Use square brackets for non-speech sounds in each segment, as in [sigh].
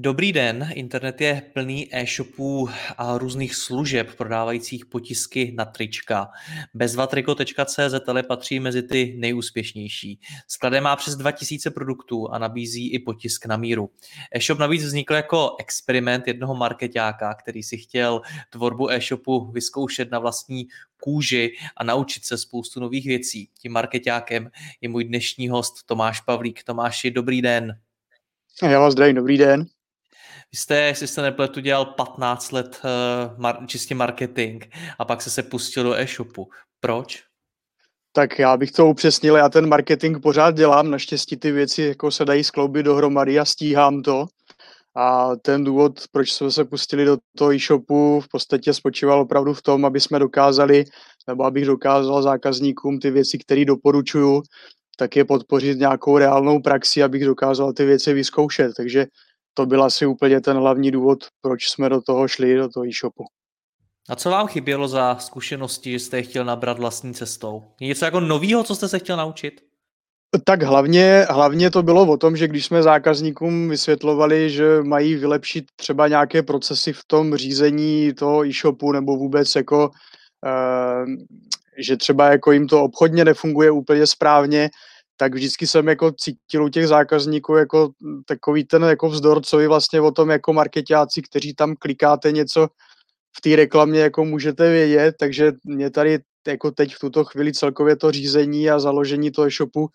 Dobrý den, internet je plný e-shopů a různých služeb prodávajících potisky na trička. Bezvatriko.cz ale patří mezi ty nejúspěšnější. Skladem má přes 2000 produktů a nabízí i potisk na míru. E-shop navíc vznikl jako experiment jednoho marketáka, který si chtěl tvorbu e-shopu vyzkoušet na vlastní kůži a naučit se spoustu nových věcí. Tím marketákem je můj dnešní host Tomáš Pavlík. Tomáši, dobrý den. Já vás zdravím, dobrý den. Vy jste, jestli jste nepletu, dělal 15 let uh, mar- čistě marketing a pak se se pustil do e-shopu. Proč? Tak já bych to upřesnil, já ten marketing pořád dělám, naštěstí ty věci jako se dají skloubit dohromady a stíhám to. A ten důvod, proč jsme se pustili do toho e-shopu, v podstatě spočíval opravdu v tom, aby jsme dokázali, nebo abych dokázal zákazníkům ty věci, které doporučuju, tak je podpořit nějakou reálnou praxi, abych dokázal ty věci vyzkoušet. Takže to byl asi úplně ten hlavní důvod, proč jsme do toho šli, do toho e-shopu. A co vám chybělo za zkušenosti, že jste chtěl nabrat vlastní cestou? Je něco jako novýho, co jste se chtěl naučit? Tak hlavně, hlavně to bylo o tom, že když jsme zákazníkům vysvětlovali, že mají vylepšit třeba nějaké procesy v tom řízení toho e-shopu nebo vůbec jako, uh, že třeba jako jim to obchodně nefunguje úplně správně, tak vždycky jsem jako cítil u těch zákazníků jako takový ten jako vzdor, co vy vlastně o tom jako marketáci, kteří tam klikáte něco v té reklamě, jako můžete vědět, takže mě tady jako teď v tuto chvíli celkově to řízení a založení toho e-shopu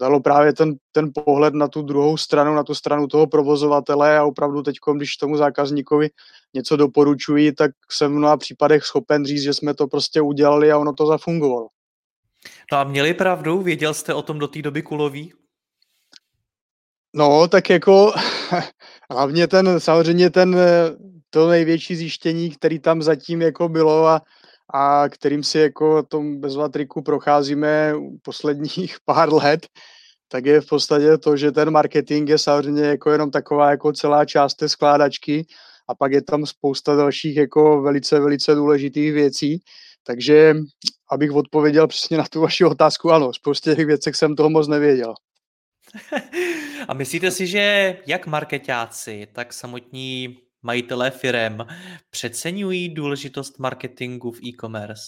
dalo právě ten, ten pohled na tu druhou stranu, na tu stranu toho provozovatele a opravdu teď, když tomu zákazníkovi něco doporučuji, tak jsem v mnoha případech schopen říct, že jsme to prostě udělali a ono to zafungovalo. A měli pravdu? Věděl jste o tom do té doby kulový? No, tak jako [laughs] hlavně ten, samozřejmě ten, to největší zjištění, který tam zatím jako bylo a, a kterým si jako tom bezvatriku procházíme posledních [laughs] pár let, tak je v podstatě to, že ten marketing je samozřejmě jako jenom taková jako celá část té skládačky a pak je tam spousta dalších jako velice, velice důležitých věcí. Takže abych odpověděl přesně na tu vaši otázku, ano, spoustě těch věcech jsem toho moc nevěděl. [laughs] A myslíte si, že jak marketáci, tak samotní majitelé firem přeceňují důležitost marketingu v e-commerce?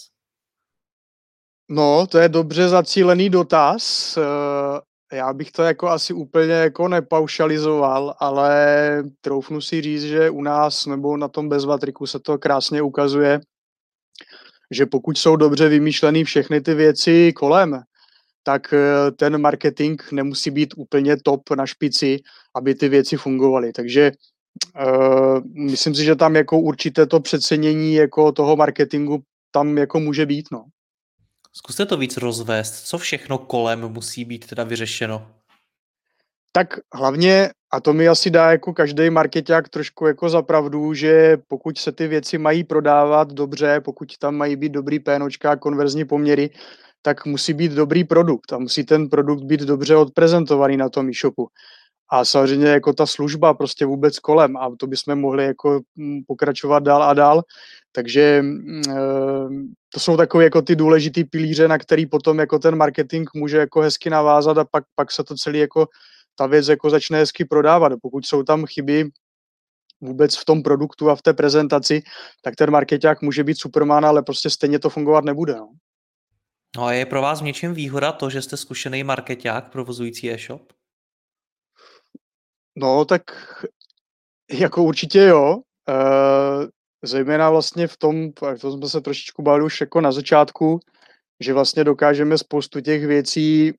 No, to je dobře zacílený dotaz. Eh, já bych to jako asi úplně jako nepaušalizoval, ale troufnu si říct, že u nás nebo na tom bezvatriku se to krásně ukazuje, že pokud jsou dobře vymýšlené všechny ty věci kolem, tak eh, ten marketing nemusí být úplně top na špici, aby ty věci fungovaly. Takže uh, myslím si, že tam jako určité to přecenění jako toho marketingu tam jako může být, no. Zkuste to víc rozvést. Co všechno kolem musí být teda vyřešeno? Tak hlavně, a to mi asi dá jako každý marketák trošku jako zapravdu, že pokud se ty věci mají prodávat dobře, pokud tam mají být dobrý pénočka a konverzní poměry, tak musí být dobrý produkt a musí ten produkt být dobře odprezentovaný na tom e-shopu. A samozřejmě jako ta služba prostě vůbec kolem a to bychom mohli jako mm, pokračovat dál a dál. Takže mm, eh, to jsou takové jako ty důležitý pilíře, na který potom jako ten marketing může jako hezky navázat a pak, pak se to celý jako ta věc jako začne hezky prodávat. Pokud jsou tam chyby vůbec v tom produktu a v té prezentaci, tak ten marketák může být superman, ale prostě stejně to fungovat nebude. No. No a je pro vás v něčem výhoda to, že jste zkušený marketák provozující e-shop? No, tak jako určitě jo. E, zejména vlastně v tom, to jsme se trošičku bavili už jako na začátku, že vlastně dokážeme spoustu těch věcí,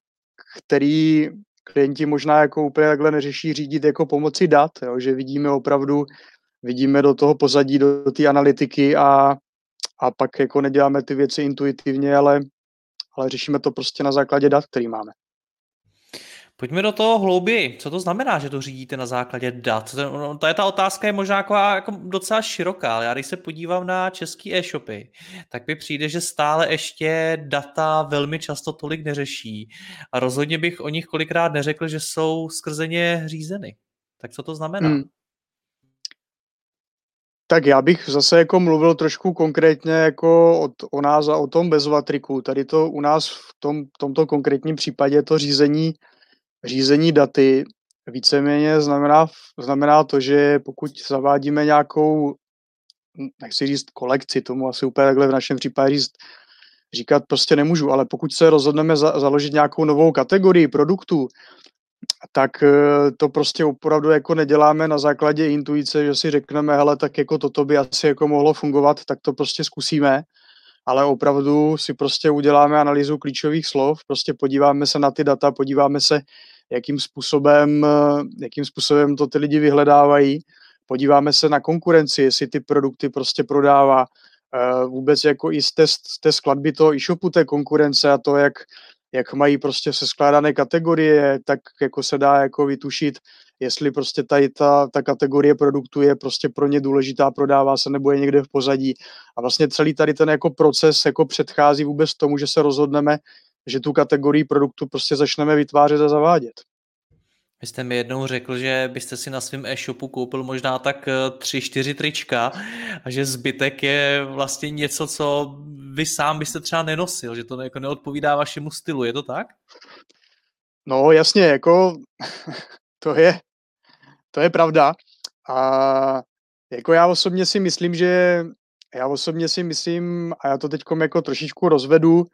který klienti možná jako úplně takhle neřeší řídit jako pomocí dat, jo, že vidíme opravdu, vidíme do toho pozadí, do té analytiky a, a pak jako neděláme ty věci intuitivně, ale, ale řešíme to prostě na základě dat, který máme. Pojďme do toho hlouběji. Co to znamená, že to řídíte na základě dat? To, je ta otázka je možná jako, jako docela široká. Já když se podívám na český e-shopy, tak mi přijde, že stále ještě data velmi často tolik neřeší. A rozhodně bych o nich kolikrát neřekl, že jsou skrze ně řízeny. Tak co to znamená? Hmm. Tak já bych zase jako mluvil trošku konkrétně jako o, o nás a o tom bezvatriku. Tady to u nás v tom, tomto konkrétním případě to řízení řízení daty víceméně znamená, znamená to, že pokud zavádíme nějakou, nechci říct kolekci, tomu asi úplně takhle v našem případě říct, říkat prostě nemůžu, ale pokud se rozhodneme za, založit nějakou novou kategorii produktů, tak eh, to prostě opravdu jako neděláme na základě intuice, že si řekneme, hele, tak jako toto by asi jako mohlo fungovat, tak to prostě zkusíme. Ale opravdu si prostě uděláme analýzu klíčových slov, prostě podíváme se na ty data, podíváme se, jakým způsobem, jakým způsobem to ty lidi vyhledávají, podíváme se na konkurenci, jestli ty produkty prostě prodává, eh, vůbec jako i z té, z té skladby toho e-shopu té konkurence a to, jak, jak mají prostě se skládané kategorie, tak jako se dá jako vytušit, jestli prostě tady ta, ta kategorie produktu je prostě pro ně důležitá, prodává se nebo je někde v pozadí. A vlastně celý tady ten jako proces jako předchází vůbec tomu, že se rozhodneme, že tu kategorii produktu prostě začneme vytvářet a zavádět. Vy jste mi jednou řekl, že byste si na svém e-shopu koupil možná tak eh, tři, čtyři trička a že zbytek je vlastně něco, co vy sám byste třeba nenosil, že to jako neodpovídá vašemu stylu, je to tak? No jasně, jako [laughs] to je, to je pravda. A jako já osobně si myslím, že já osobně si myslím, a já to teď jako trošičku rozvedu,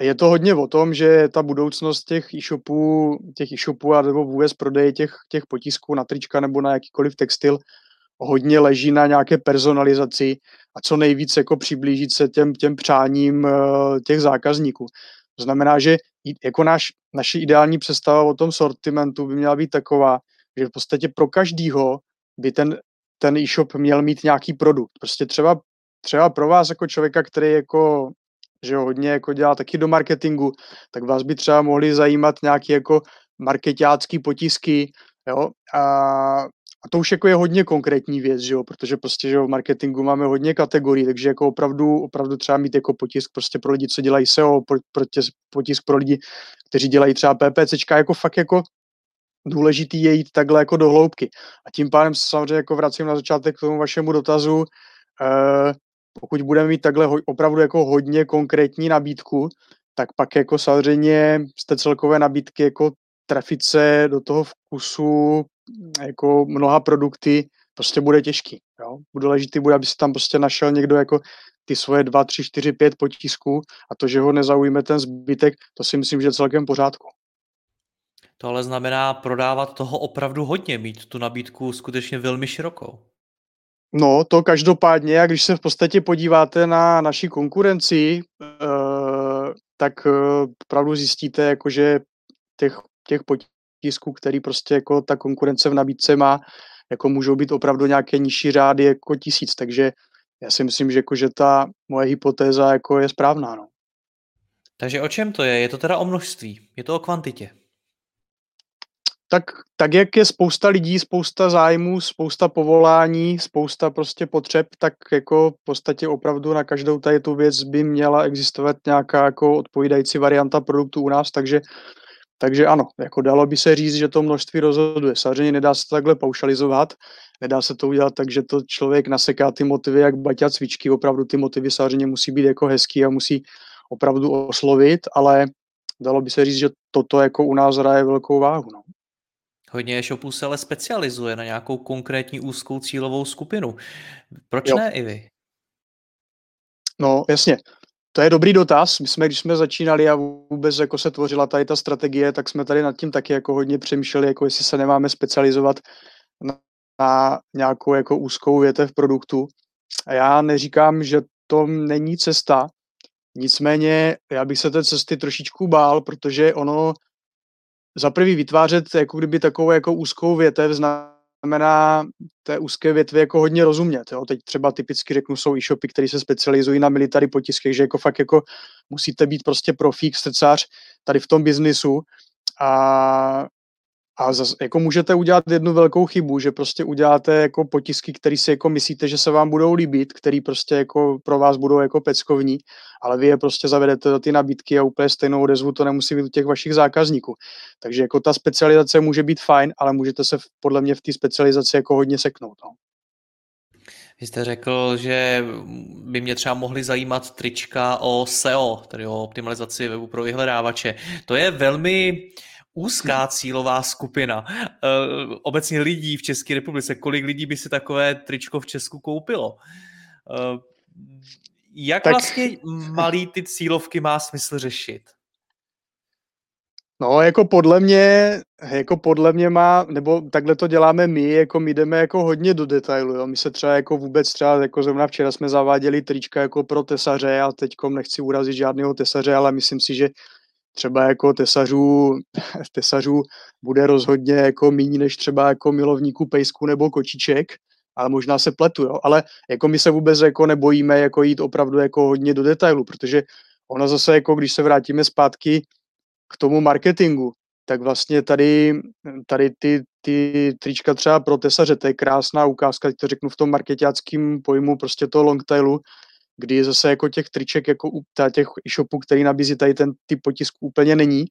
je to hodně o tom, že ta budoucnost těch e-shopů, těch e-shopů a nebo vůbec prodeje těch, těch potisků na trička nebo na jakýkoliv textil hodně leží na nějaké personalizaci a co nejvíc jako přiblížit se těm, těm přáním eh, těch zákazníků. To znamená, že jako náš, naše ideální představa o tom sortimentu by měla být taková, že v podstatě pro každýho by ten, ten e-shop měl mít nějaký produkt. Prostě třeba, třeba pro vás jako člověka, který jako že hodně jako dělá taky do marketingu, tak vás by třeba mohly zajímat nějaké jako marketácký potisky, jo, a, a to už jako je hodně konkrétní věc, že jo, protože prostě, že jo, v marketingu máme hodně kategorií, takže jako opravdu, opravdu třeba mít jako potisk prostě pro lidi, co dělají SEO, pro, pro tě, potisk pro lidi, kteří dělají třeba PPCčka, jako fakt jako důležitý je jít takhle jako do hloubky. A tím pádem se samozřejmě jako vracím na začátek k tomu vašemu dotazu, uh, pokud budeme mít takhle ho, opravdu jako hodně konkrétní nabídku, tak pak jako samozřejmě z té celkové nabídky jako trefit se do toho vkusu jako mnoha produkty prostě bude těžký. Jo? Bude ležitý, bude, aby si tam prostě našel někdo jako ty svoje dva, tři, čtyři, pět potisků a to, že ho nezaujme ten zbytek, to si myslím, že je celkem pořádku. To ale znamená prodávat toho opravdu hodně, mít tu nabídku skutečně velmi širokou. No, to každopádně, a když se v podstatě podíváte na naši konkurenci, uh, tak uh, opravdu zjistíte, jako, že těch, těch potisků, který prostě jako ta konkurence v nabídce má, jako můžou být opravdu nějaké nižší řády jako tisíc, takže já si myslím, že, jako, že ta moje hypotéza jako je správná. No. Takže o čem to je? Je to teda o množství? Je to o kvantitě? Tak, tak jak je spousta lidí, spousta zájmů, spousta povolání, spousta prostě potřeb, tak jako v podstatě opravdu na každou tady tu věc by měla existovat nějaká jako odpovídající varianta produktu u nás, takže takže ano, jako dalo by se říct, že to množství rozhoduje. Samozřejmě nedá se to takhle paušalizovat, nedá se to udělat tak, že to člověk naseká ty motivy jak baťa cvičky, opravdu ty motivy samozřejmě musí být jako hezký a musí opravdu oslovit, ale dalo by se říct, že toto jako u nás hraje velkou váhu. No. Hodně e-shopů se ale specializuje na nějakou konkrétní úzkou cílovou skupinu. Proč jo. ne i vy? No, jasně. To je dobrý dotaz. My jsme, když jsme začínali a vůbec jako se tvořila tady ta strategie, tak jsme tady nad tím taky jako hodně přemýšleli, jako jestli se nemáme specializovat na, na nějakou jako úzkou větev produktu. A já neříkám, že to není cesta, nicméně já bych se té cesty trošičku bál, protože ono za prvý vytvářet jako kdyby takovou jako úzkou větev znamená té úzké větvi jako hodně rozumět. Jo. Teď třeba typicky řeknu, jsou e-shopy, které se specializují na military potiskech, že jako fakt jako musíte být prostě profík, srdcař tady v tom biznisu a a zas, jako můžete udělat jednu velkou chybu, že prostě uděláte jako potisky, které si jako myslíte, že se vám budou líbit, který prostě jako pro vás budou jako peckovní, ale vy je prostě zavedete do ty nabídky a úplně stejnou odezvu to nemusí být u těch vašich zákazníků. Takže jako ta specializace může být fajn, ale můžete se podle mě v té specializaci jako hodně seknout. No. Vy jste řekl, že by mě třeba mohly zajímat trička o SEO, tedy o optimalizaci webu pro vyhledávače. To je velmi úzká cílová skupina. Uh, obecně lidí v České republice. Kolik lidí by si takové tričko v Česku koupilo? Uh, jak tak... vlastně malý ty cílovky má smysl řešit? No, jako podle mě, jako podle mě má, nebo takhle to děláme my, jako my jdeme jako hodně do detailu, jo. My se třeba jako vůbec třeba, jako zrovna včera jsme zaváděli trička jako pro tesaře a teďkom nechci urazit žádného tesaře, ale myslím si, že třeba jako tesařů, [laughs] tesařů bude rozhodně jako méně než třeba jako milovníků pejsku nebo kočiček, ale možná se pletu, jo. Ale jako my se vůbec jako nebojíme jako jít opravdu jako hodně do detailu, protože ono zase jako, když se vrátíme zpátky k tomu marketingu, tak vlastně tady, tady ty, ty trička třeba pro tesaře, to je krásná ukázka, to řeknu v tom marketáckém pojmu prostě toho longtailu, kdy zase jako těch triček, jako u těch e-shopů, který nabízí tady ten typ potisk úplně není,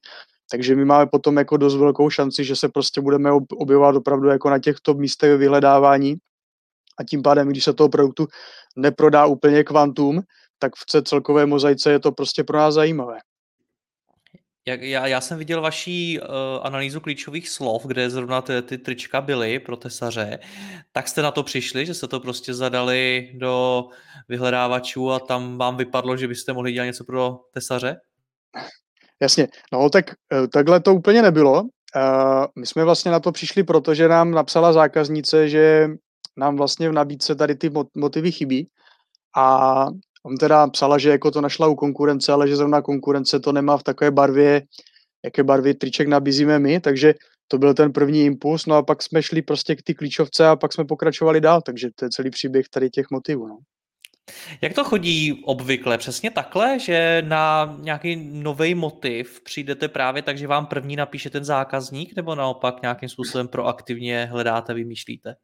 takže my máme potom jako dost velkou šanci, že se prostě budeme objevovat opravdu jako na těchto místech vyhledávání a tím pádem, když se toho produktu neprodá úplně kvantum, tak v celkové mozaice je to prostě pro nás zajímavé. Jak, já, já jsem viděl vaší uh, analýzu klíčových slov, kde zrovna ty, ty trička byly pro tesaře. Tak jste na to přišli, že jste to prostě zadali do vyhledávačů a tam vám vypadlo, že byste mohli dělat něco pro tesaře? Jasně, no tak uh, takhle to úplně nebylo. Uh, my jsme vlastně na to přišli, protože nám napsala zákaznice, že nám vlastně v nabídce tady ty motivy chybí a On teda psala, že jako to našla u konkurence, ale že zrovna konkurence to nemá v takové barvě, jaké barvy triček nabízíme my, takže to byl ten první impuls, no a pak jsme šli prostě k ty klíčovce a pak jsme pokračovali dál, takže to je celý příběh tady těch motivů. No. Jak to chodí obvykle? Přesně takhle, že na nějaký nový motiv přijdete právě tak, že vám první napíše ten zákazník, nebo naopak nějakým způsobem proaktivně hledáte, vymýšlíte?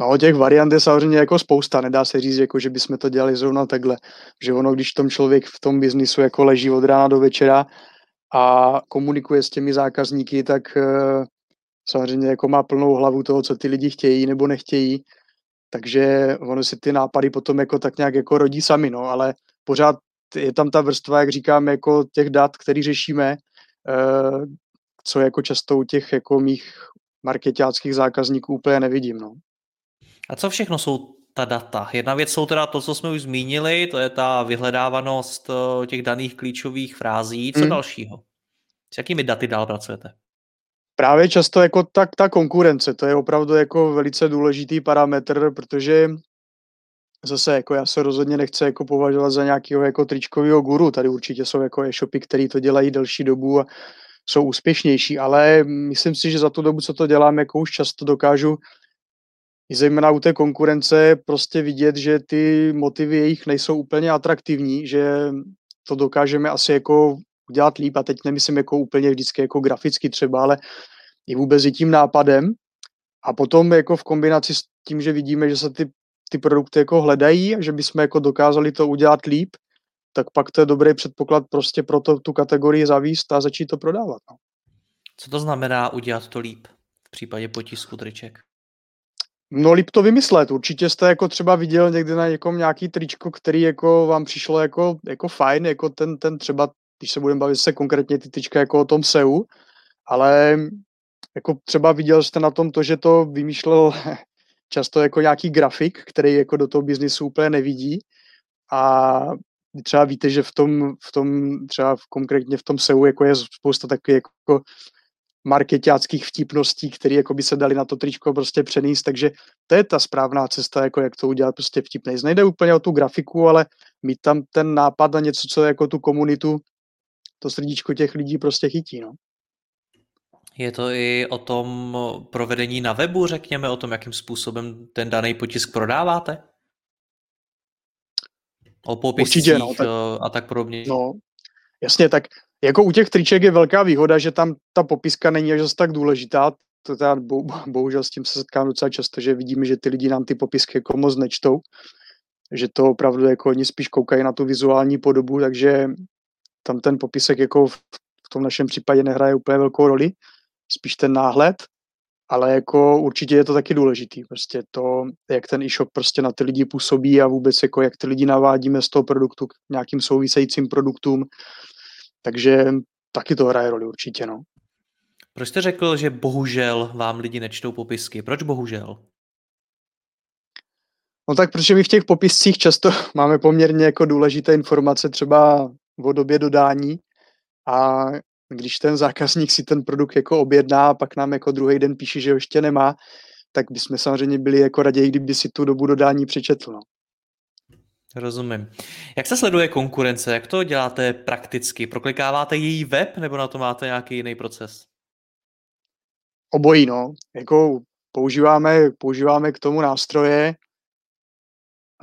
No, těch variant je samozřejmě jako spousta, nedá se říct, jako, že bychom to dělali zrovna takhle. Že ono, když tom člověk v tom biznisu jako leží od rána do večera a komunikuje s těmi zákazníky, tak uh, samozřejmě jako má plnou hlavu toho, co ty lidi chtějí nebo nechtějí. Takže ono si ty nápady potom jako tak nějak jako rodí sami, no, ale pořád je tam ta vrstva, jak říkám, jako těch dat, který řešíme, uh, co jako často u těch jako mých marketáckých zákazníků úplně nevidím, no. A co všechno jsou ta data? Jedna věc jsou teda to, co jsme už zmínili, to je ta vyhledávanost eh, těch daných klíčových frází. Co hmm. dalšího? S jakými daty dál pracujete? Právě často jako tak ta konkurence, to je opravdu jako velice důležitý parametr, protože zase jako já se rozhodně nechci jako považovat za nějakého jako tričkového guru, tady určitě jsou jako e-shopy, který to dělají delší dobu a jsou úspěšnější, ale myslím si, že za tu dobu, co to dělám, jako už často dokážu i zejména u té konkurence prostě vidět, že ty motivy jejich nejsou úplně atraktivní, že to dokážeme asi jako udělat líp a teď nemyslím jako úplně vždycky jako graficky třeba, ale i vůbec i tím nápadem a potom jako v kombinaci s tím, že vidíme, že se ty, ty produkty jako hledají a že bychom jako dokázali to udělat líp, tak pak to je dobrý předpoklad prostě pro to, tu kategorii zavíst a začít to prodávat. No. Co to znamená udělat to líp v případě potisku triček? No líp to vymyslet. Určitě jste jako třeba viděl někdy na někom nějaký tričko, který jako vám přišlo jako, jako fajn, jako ten, ten třeba, když se budeme bavit se konkrétně ty trička jako o tom SEU, ale jako třeba viděl jste na tom to, že to vymýšlel [laughs] často jako nějaký grafik, který jako do toho biznisu úplně nevidí a třeba víte, že v tom, v tom třeba v, konkrétně v tom SEU jako je spousta takových jako marketáckých vtipností, které jako by se dali na to tričko prostě přenést, takže to je ta správná cesta, jako jak to udělat prostě vtipnej. Nejde úplně o tu grafiku, ale mít tam ten nápad a něco, co jako tu komunitu, to srdíčko těch lidí prostě chytí, no. Je to i o tom provedení na webu, řekněme, o tom, jakým způsobem ten daný potisk prodáváte? O popiscích Určitě, no, tak, a tak podobně. No, jasně, tak jako u těch triček je velká výhoda, že tam ta popiska není až tak důležitá. To teda bo, bohužel s tím se setkám docela často, že vidíme, že ty lidi nám ty popisky jako moc nečtou, že to opravdu jako oni spíš koukají na tu vizuální podobu, takže tam ten popisek jako v, v tom našem případě nehraje úplně velkou roli, spíš ten náhled, ale jako určitě je to taky důležitý, prostě to, jak ten e-shop prostě na ty lidi působí a vůbec jako jak ty lidi navádíme z toho produktu k nějakým souvisejícím produktům, takže taky to hraje roli určitě, no. Proč jste řekl, že bohužel vám lidi nečtou popisky? Proč bohužel? No tak protože my v těch popiscích často [laughs] máme poměrně jako důležité informace třeba o době dodání a když ten zákazník si ten produkt jako objedná a pak nám jako druhý den píše, že ho ještě nemá, tak bychom samozřejmě byli jako raději, kdyby si tu dobu dodání přečetl. No. Rozumím. Jak se sleduje konkurence? Jak to děláte prakticky? Proklikáváte její web nebo na to máte nějaký jiný proces? Obojí, no. Jako používáme, používáme k tomu nástroje,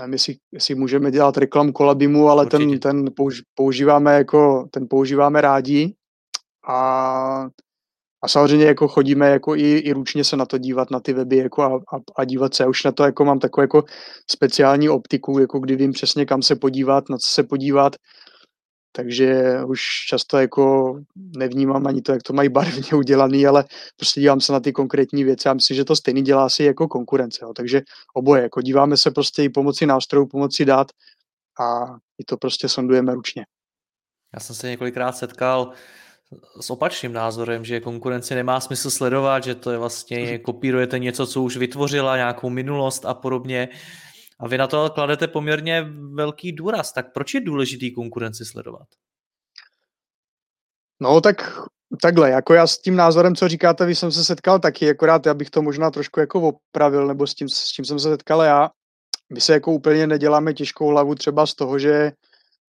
my si, si můžeme dělat reklam kolabimu, ale ten, ten používáme jako, ten používáme rádi a, a samozřejmě jako chodíme jako i, i ručně se na to dívat, na ty weby jako a, a, a dívat se. Já už na to jako mám takovou jako speciální optiku, jako kdy vím přesně kam se podívat, na co se podívat, takže už často jako nevnímám ani to, jak to mají barvně [laughs] udělaný, ale prostě dívám se na ty konkrétní věci a myslím, že to stejný dělá si jako konkurence. Jo. Takže oboje, jako díváme se prostě i pomocí nástrojů, pomocí dát a i to prostě sondujeme ručně. Já jsem se několikrát setkal s opačným názorem, že konkurenci nemá smysl sledovat, že to je vlastně, kopírujete něco, co už vytvořila, nějakou minulost a podobně. A vy na to kladete poměrně velký důraz. Tak proč je důležitý konkurenci sledovat? No tak takhle, jako já s tím názorem, co říkáte, vy jsem se setkal taky, akorát já bych to možná trošku jako opravil, nebo s tím, s tím jsem se setkal já. My se jako úplně neděláme těžkou hlavu třeba z toho, že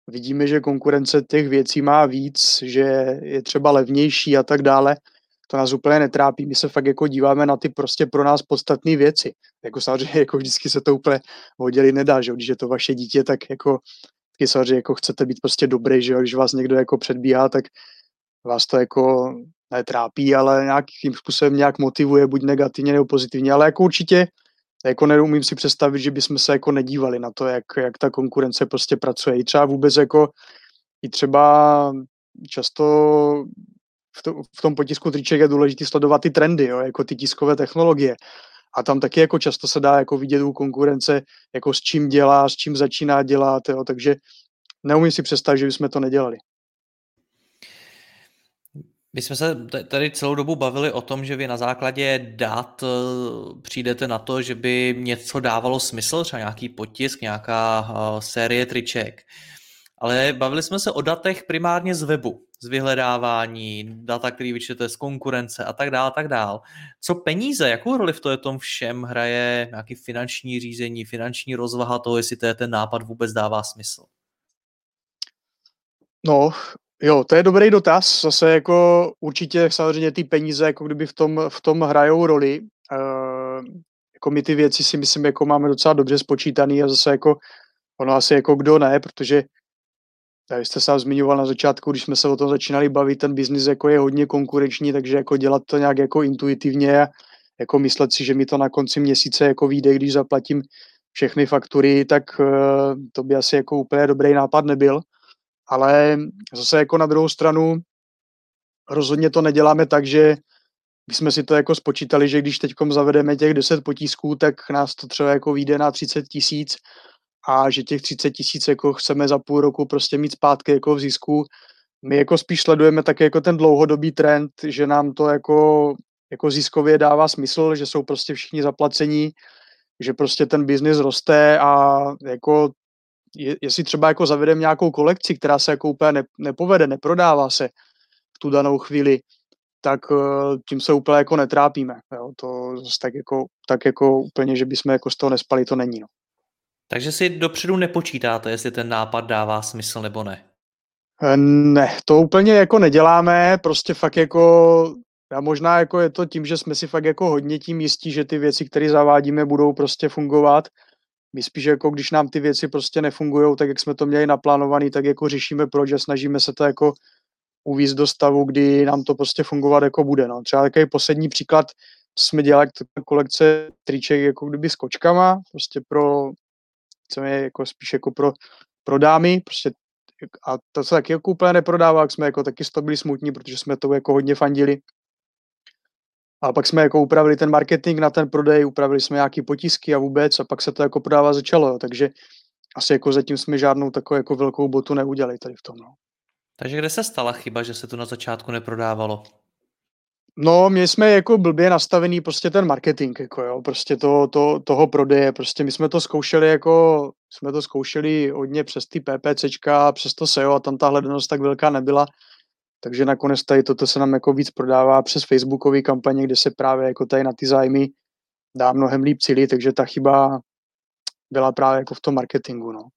vidíme, že konkurence těch věcí má víc, že je třeba levnější a tak dále to nás úplně netrápí. My se fakt jako díváme na ty prostě pro nás podstatné věci. Jako samozřejmě jako vždycky se to úplně oddělit nedá, že když je to vaše dítě, tak jako taky samozřejmě jako chcete být prostě dobrý, že když vás někdo jako předbíhá, tak vás to jako netrápí, ale nějakým způsobem nějak motivuje, buď negativně nebo pozitivně, ale jako určitě jako neumím si představit, že bychom se jako nedívali na to, jak, jak ta konkurence prostě pracuje. I třeba vůbec jako i třeba často v, to, v tom potisku triček je důležité sledovat ty trendy, jo, jako ty tiskové technologie. A tam taky jako často se dá jako vidět u konkurence, jako s čím dělá, s čím začíná dělat, jo, takže neumím si představit, že bychom to nedělali. My jsme se tady celou dobu bavili o tom, že vy na základě dat eh, přijdete na to, že by něco dávalo smysl, třeba nějaký potisk, nějaká eh, série triček. Ale bavili jsme se o datech primárně z webu z vyhledávání, data, který vyčtete z konkurence a tak dále, tak dále. Co peníze, jakou roli v to je tom všem hraje nějaký finanční řízení, finanční rozvaha toho, jestli to je ten nápad vůbec dává smysl? No, jo, to je dobrý dotaz. Zase jako určitě samozřejmě ty peníze jako kdyby v tom, v tom hrajou roli. E, jako my ty věci si myslím, jako máme docela dobře spočítaný a zase jako ono asi jako kdo ne, protože vy jste se zmiňoval na začátku, když jsme se o tom začínali bavit, ten biznis jako je hodně konkurenční, takže jako dělat to nějak jako intuitivně a jako myslet si, že mi to na konci měsíce jako vyjde, když zaplatím všechny faktury, tak uh, to by asi jako úplně dobrý nápad nebyl. Ale zase jako na druhou stranu rozhodně to neděláme tak, že jsme si to jako spočítali, že když teď zavedeme těch 10 potisků, tak nás to třeba jako vyjde na 30 tisíc a že těch 30 tisíc jako chceme za půl roku prostě mít zpátky jako v zisku. My jako spíš sledujeme také jako ten dlouhodobý trend, že nám to jako, jako ziskově dává smysl, že jsou prostě všichni zaplacení, že prostě ten biznis roste a jako je, jestli třeba jako zavedeme nějakou kolekci, která se jako úplně ne, nepovede, neprodává se v tu danou chvíli, tak eh, tím se úplně jako netrápíme. Jo? To zase tak jako, tak jako úplně, že bychom jako z toho nespali, to není. No. Takže si dopředu nepočítáte, jestli ten nápad dává smysl nebo ne? Eh, ne, to úplně jako neděláme, prostě fakt jako Já možná jako je to tím, že jsme si fakt jako hodně tím jistí, že ty věci, které zavádíme, budou prostě fungovat. My spíš jako když nám ty věci prostě nefungují, tak jak jsme to měli naplánovaný, tak jako řešíme proč a snažíme se to jako uvízt do stavu, kdy nám to prostě fungovat jako bude. No. Třeba takový poslední příklad, jsme dělali, kolekce triček jako kdyby s kočkama, prostě pro, co je jako spíš jako pro, pro dámy, prostě a to se taky jako úplně neprodává, jak jsme jako taky z toho byli smutní, protože jsme to jako hodně fandili. A pak jsme jako upravili ten marketing na ten prodej, upravili jsme nějaký potisky a vůbec a pak se to jako prodávat začalo, takže asi jako zatím jsme žádnou takovou jako velkou botu neudělali tady v tom. No. Takže kde se stala chyba, že se to na začátku neprodávalo? No, my jsme jako blbě nastavený prostě ten marketing, jako jo, prostě to, to, toho prodeje, prostě my jsme to zkoušeli jako, jsme to zkoušeli hodně přes ty PPCčka, přes to SEO a tam ta hledanost tak velká nebyla, takže nakonec tady toto se nám jako víc prodává přes Facebookové kampaně, kde se právě jako tady na ty zájmy dá mnohem líp cíli, takže ta chyba byla právě jako v tom marketingu, no.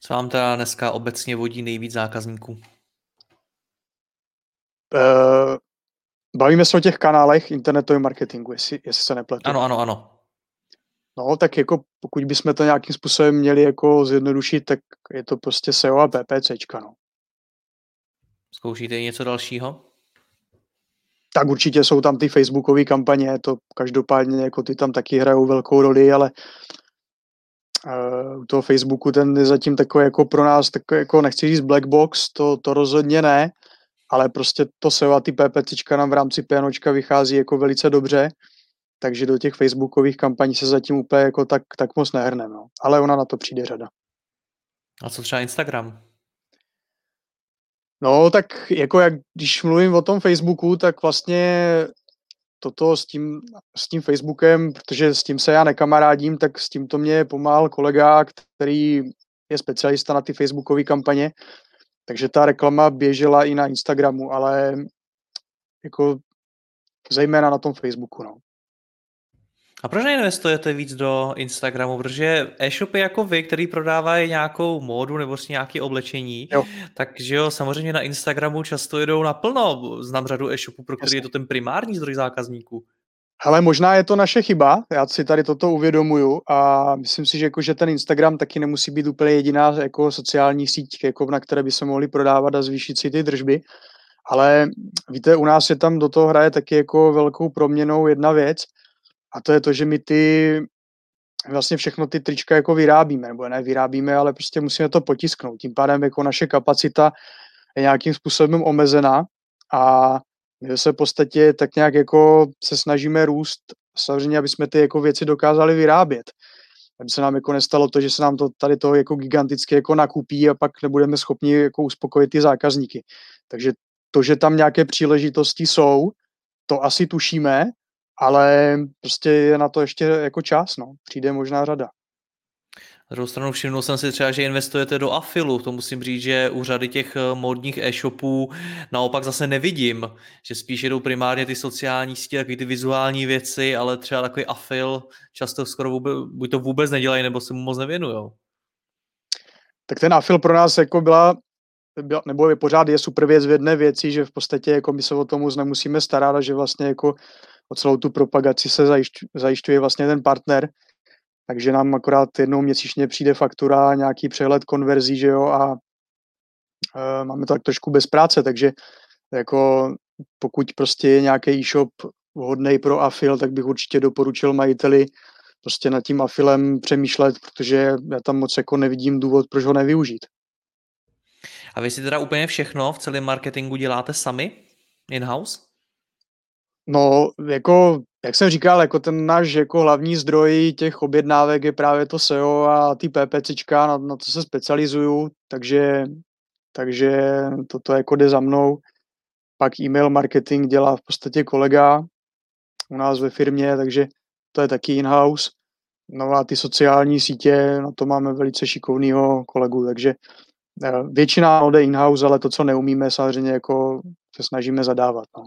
Co vám teda dneska obecně vodí nejvíc zákazníků? Uh, bavíme se o těch kanálech internetového marketingu, jestli, jestli se nepletu. Ano, ano, ano. No, tak jako pokud bychom to nějakým způsobem měli jako zjednodušit, tak je to prostě SEO a PPCčka, no. Zkoušíte něco dalšího? Tak určitě jsou tam ty facebookové kampaně, to každopádně jako ty tam taky hrajou velkou roli, ale uh, u toho Facebooku ten je zatím takový jako pro nás takový jako nechci říct black box, to, to rozhodně ne, ale prostě to SEO a ty PPCčka nám v rámci PNOčka vychází jako velice dobře, takže do těch facebookových kampaní se zatím úplně jako tak, tak moc nehrneme, no. ale ona na to přijde řada. A co třeba Instagram? No, tak jako jak, když mluvím o tom Facebooku, tak vlastně toto s tím, s tím Facebookem, protože s tím se já nekamarádím, tak s tím to mě pomáhal kolega, který je specialista na ty Facebookové kampaně, takže ta reklama běžela i na Instagramu, ale jako zejména na tom Facebooku, no. A proč neinvestujete víc do Instagramu? Protože e-shopy jako vy, který prodávají nějakou módu nebo si nějaké oblečení, jo. takže jo, samozřejmě na Instagramu často jedou naplno. Znám řadu e-shopů, pro který Jasně. je to ten primární zdroj zákazníků. Ale možná je to naše chyba, já si tady toto uvědomuju a myslím si, že, jako, že ten Instagram taky nemusí být úplně jediná jako sociální síť, jako na které by se mohli prodávat a zvýšit si ty držby. Ale víte, u nás je tam do toho hraje taky jako velkou proměnou jedna věc a to je to, že my ty vlastně všechno ty trička jako vyrábíme, nebo ne vyrábíme, ale prostě musíme to potisknout. Tím pádem jako naše kapacita je nějakým způsobem omezená a my se v podstatě tak nějak jako se snažíme růst, samozřejmě, aby jsme ty jako věci dokázali vyrábět. Aby se nám jako nestalo to, že se nám to tady to jako giganticky jako nakupí a pak nebudeme schopni jako uspokojit ty zákazníky. Takže to, že tam nějaké příležitosti jsou, to asi tušíme, ale prostě je na to ještě jako čas, no. Přijde možná řada. Na druhou stranu všimnul jsem si třeba, že investujete do afilu. To musím říct, že u řady těch eh, módních e-shopů naopak zase nevidím, že spíš jedou primárně ty sociální sítě, takový ty vizuální věci, ale třeba takový afil často skoro vůbec, buď to vůbec nedělají, nebo se mu moc nevěnují. Tak ten afil pro nás jako byla, byla nebo je pořád je super věc v jedné věci, že v podstatě jako my se o tom nemusíme starat a že vlastně jako o celou tu propagaci se zajišťuje, zajišťuje vlastně ten partner, takže nám akorát jednou měsíčně přijde faktura, nějaký přehled konverzí, že jo, a e, máme to tak trošku bez práce, takže jako pokud prostě je nějaký e-shop vhodný pro afil, tak bych určitě doporučil majiteli prostě nad tím afilem přemýšlet, protože já tam moc jako nevidím důvod, proč ho nevyužít. A vy si teda úplně všechno v celém marketingu děláte sami in-house? No, jako, jak jsem říkal, jako ten náš jako hlavní zdroj těch objednávek je právě to SEO a ty PPCčka, na, na to se specializuju, takže, takže toto jako jde za mnou. Pak e-mail marketing dělá v podstatě kolega u nás ve firmě, takže to je taky in-house. No a ty sociální sítě, na to máme velice šikovného kolegu, takže eh, většina jde in-house, ale to, co neumíme, samozřejmě jako se snažíme zadávat. No.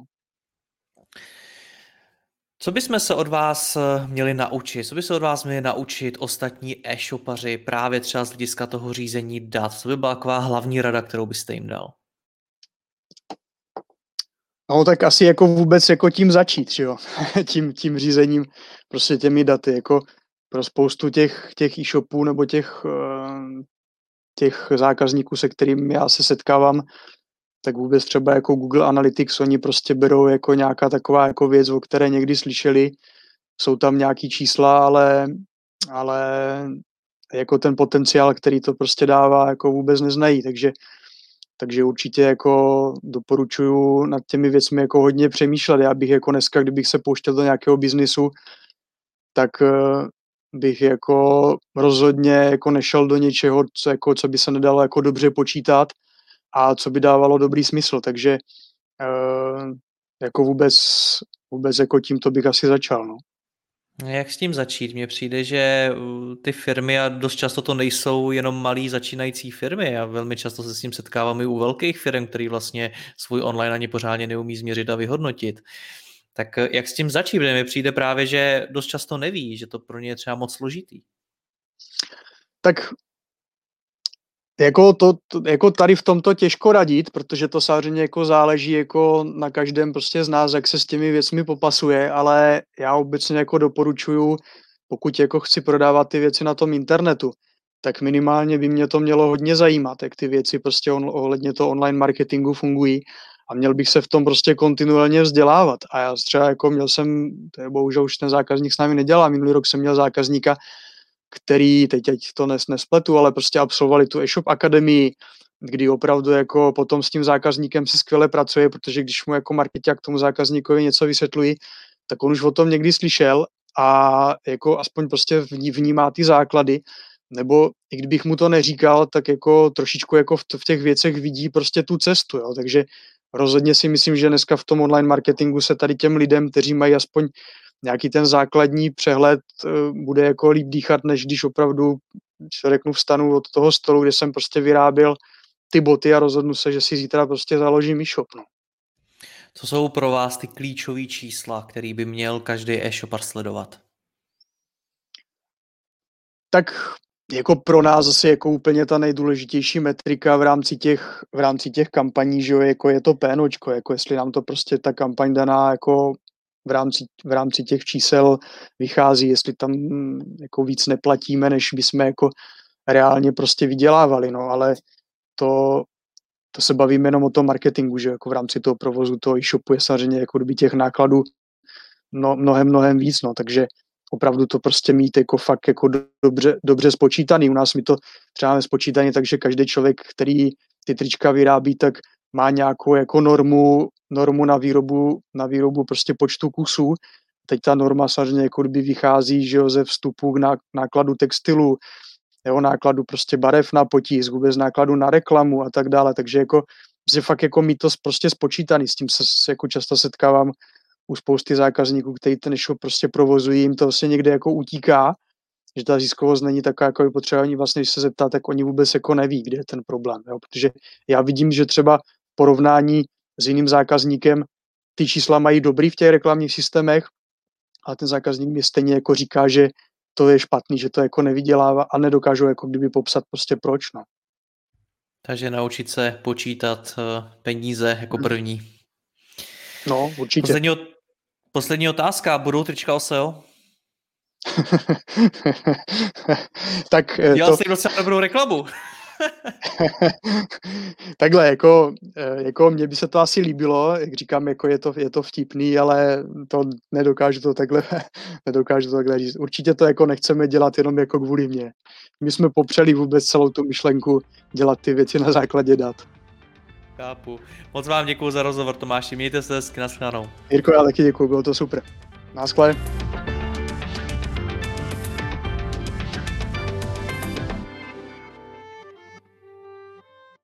Co bychom se od vás eh, měli naučit? Co by se od vás měli naučit ostatní e-shopaři právě třeba z hlediska toho řízení dat? Co by byla taková hlavní rada, kterou byste jim dal? No tak asi jako vůbec jako tím začít, že jo? [laughs] tím, tím řízením prostě těmi daty, jako pro spoustu těch, těch e-shopů nebo těch, eh, těch zákazníků, se kterými já se setkávám, tak vůbec třeba jako Google Analytics, oni prostě berou jako nějaká taková jako věc, o které někdy slyšeli, jsou tam nějaký čísla, ale, ale jako ten potenciál, který to prostě dává, jako vůbec neznají, takže takže určitě jako doporučuju nad těmi věcmi jako hodně přemýšlet. Já bych jako dneska, kdybych se pouštěl do nějakého biznisu, tak eh, bych jako rozhodně jako nešel do něčeho, co, jako, co by se nedalo jako dobře počítat a co by dávalo dobrý smysl. Takže uh, jako vůbec, vůbec jako tímto bych asi začal. No. Jak s tím začít? Mně přijde, že ty firmy, a dost často to nejsou jenom malí začínající firmy, a velmi často se s tím setkávám i u velkých firm, který vlastně svůj online ani pořádně neumí změřit a vyhodnotit. Tak eh, jak s tím začít? Protože mi přijde právě, že dost často neví, že to pro ně je třeba moc složitý. Tak jako, to, to, jako tady v tomto těžko radit, protože to samozřejmě jako záleží jako na každém prostě z nás, jak se s těmi věcmi popasuje, ale já obecně jako doporučuju, pokud jako chci prodávat ty věci na tom internetu, tak minimálně by mě to mělo hodně zajímat, jak ty věci prostě on, ohledně toho online marketingu fungují a měl bych se v tom prostě kontinuálně vzdělávat. A já třeba jako měl jsem, to je bohužel už ten zákazník s námi nedělá, minulý rok jsem měl zákazníka, který, teď, teď to nes, nespletu, ale prostě absolvovali tu e-shop akademii, kdy opravdu jako potom s tím zákazníkem se skvěle pracuje, protože když mu jako marketák tomu zákazníkovi něco vysvětlují, tak on už o tom někdy slyšel a jako aspoň prostě vnímá ty základy, nebo i kdybych mu to neříkal, tak jako trošičku jako v, v těch věcech vidí prostě tu cestu, jo? takže rozhodně si myslím, že dneska v tom online marketingu se tady těm lidem, kteří mají aspoň nějaký ten základní přehled eh, bude jako líp dýchat, než když opravdu se řeknu vstanu od toho stolu, kde jsem prostě vyráběl ty boty a rozhodnu se, že si zítra prostě založím e-shop. No. Co jsou pro vás ty klíčové čísla, který by měl každý e-shopar sledovat? Tak jako pro nás zase jako úplně ta nejdůležitější metrika v rámci těch, v rámci těch kampaní, že jo, jako je to pénočko, jako jestli nám to prostě ta kampaň daná jako v rámci, v rámci těch čísel vychází, jestli tam mm, jako víc neplatíme, než bychom jako reálně prostě vydělávali, no, ale to, to se bavíme jenom o tom marketingu, že jako v rámci toho provozu toho e-shopu je samozřejmě jako kdyby těch nákladů no, mnohem, mnohem víc, no, takže opravdu to prostě mít jako fakt jako dobře, dobře spočítaný. U nás mi to třeba máme spočítaný, takže každý člověk, který ty trička vyrábí, tak má nějakou jako normu, normu na výrobu, na výrobu prostě počtu kusů. Teď ta norma samozřejmě jako kdyby vychází že jo, ze vstupu k nákladu textilu, jeho nákladu prostě barev na potisk, vůbec nákladu na reklamu a tak dále, takže jako že fakt jako mít to prostě spočítaný, s tím se, se jako často setkávám u spousty zákazníků, kteří ten shop prostě provozují, jim to vlastně někde jako utíká, že ta ziskovost není taková, jako je potřeba, oni vlastně, když se zeptá, tak oni vůbec jako neví, kde je ten problém, jo? protože já vidím, že třeba porovnání s jiným zákazníkem ty čísla mají dobrý v těch reklamních systémech, a ten zákazník mi stejně jako říká, že to je špatný, že to jako nevydělává a nedokážu jako kdyby popsat prostě proč, no. Takže naučit se počítat eh, peníze jako hmm. první. No, určitě. Poslední, poslední otázka. Budou trička o SEO? [laughs] tak eh, Dělal to... jsi docela dobrou reklamu. [laughs] Takhle, jako, eh, jako mně by se to asi líbilo, jak říkám, jako je to, je to vtipný, ale to nedokážu to takhle, [laughs] nedokážu to takhle říct. Určitě to jako nechceme dělat jenom jako kvůli mě. My jsme popřeli vůbec celou tu myšlenku dělat ty věci na základě dat. Chápu. Moc vám děkuji za rozhovor, Tomáši. Mějte se hezky, nashledanou. Jirko, já taky děkuji, bylo to super. Naschle.